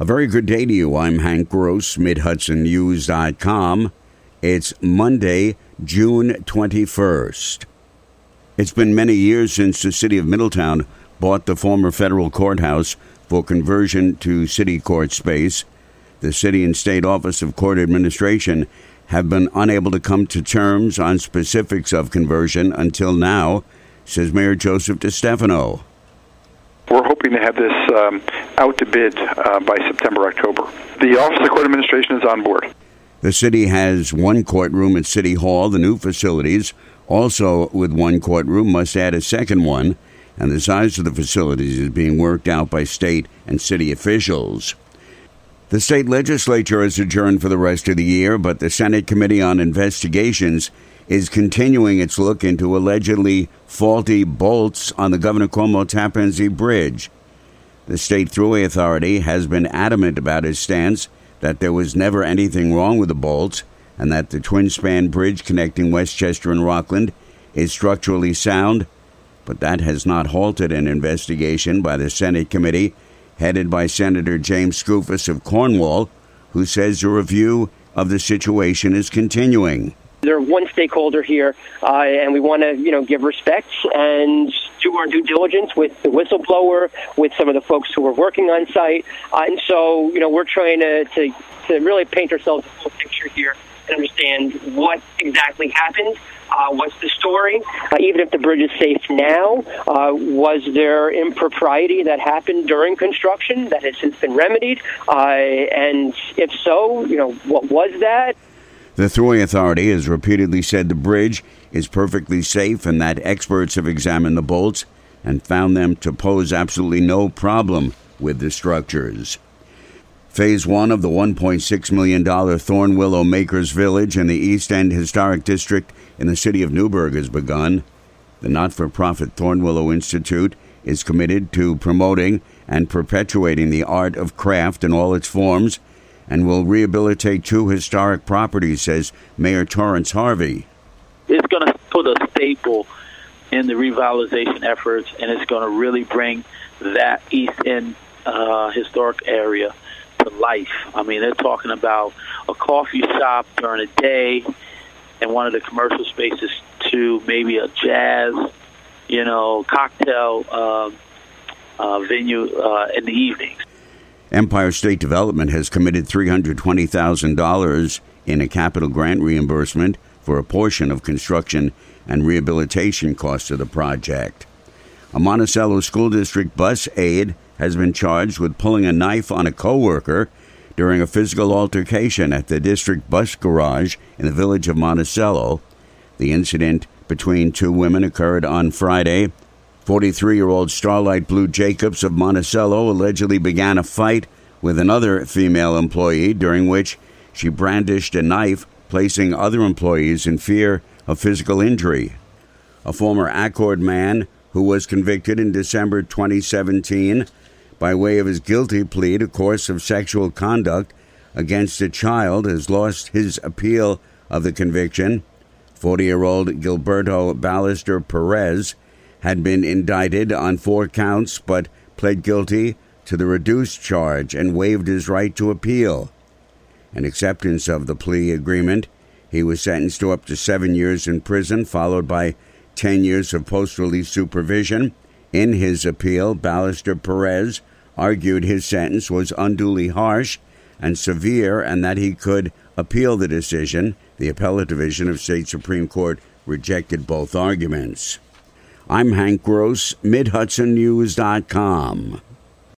A very good day to you. I'm Hank Gross, MidHudsonNews.com. It's Monday, June 21st. It's been many years since the city of Middletown bought the former federal courthouse for conversion to city court space. The city and state office of court administration have been unable to come to terms on specifics of conversion until now, says Mayor Joseph DeStefano. We're hoping to have this um, out to bid uh, by September, October. The Office of Court Administration is on board. The city has one courtroom at City Hall. The new facilities, also with one courtroom, must add a second one, and the size of the facilities is being worked out by state and city officials. The state legislature is adjourned for the rest of the year, but the Senate Committee on Investigations is continuing its look into allegedly faulty bolts on the Governor Cuomo Tappan Zee Bridge. The state thruway authority has been adamant about its stance that there was never anything wrong with the bolts and that the twin span bridge connecting Westchester and Rockland is structurally sound, but that has not halted an investigation by the Senate committee headed by Senator James Skoufis of Cornwall, who says a review of the situation is continuing. They're one stakeholder here, uh, and we want to, you know, give respect and do our due diligence with the whistleblower, with some of the folks who are working on site. Uh, and so, you know, we're trying to, to, to really paint ourselves a full picture here and understand what exactly happened. Uh, what's the story? Uh, even if the bridge is safe now, uh, was there impropriety that happened during construction that has since been remedied? Uh, and if so, you know, what was that? The Thruway Authority has repeatedly said the bridge is perfectly safe and that experts have examined the bolts and found them to pose absolutely no problem with the structures. Phase one of the $1.6 million Thornwillow Makers Village in the East End Historic District in the city of Newburgh has begun. The not for profit Thornwillow Institute is committed to promoting and perpetuating the art of craft in all its forms and will rehabilitate two historic properties, says Mayor Torrance Harvey. It's going to put a staple in the revitalization efforts, and it's going to really bring that East End uh, historic area to life. I mean, they're talking about a coffee shop during the day and one of the commercial spaces to maybe a jazz, you know, cocktail uh, uh, venue uh, in the evenings. Empire State Development has committed $320,000 in a capital grant reimbursement for a portion of construction and rehabilitation costs of the project. A Monticello School District bus aide has been charged with pulling a knife on a coworker during a physical altercation at the district bus garage in the village of Monticello. The incident between two women occurred on Friday. 43 year old Starlight Blue Jacobs of Monticello allegedly began a fight with another female employee during which she brandished a knife, placing other employees in fear of physical injury. A former Accord man who was convicted in December 2017 by way of his guilty plea to course of sexual conduct against a child has lost his appeal of the conviction. 40 year old Gilberto Ballester Perez had been indicted on four counts but pled guilty to the reduced charge and waived his right to appeal. In acceptance of the plea agreement, he was sentenced to up to seven years in prison, followed by 10 years of post release supervision. In his appeal, Ballester Perez argued his sentence was unduly harsh and severe and that he could appeal the decision. The appellate division of State Supreme Court rejected both arguments. I'm Hank Gross, MidHudsonNews.com.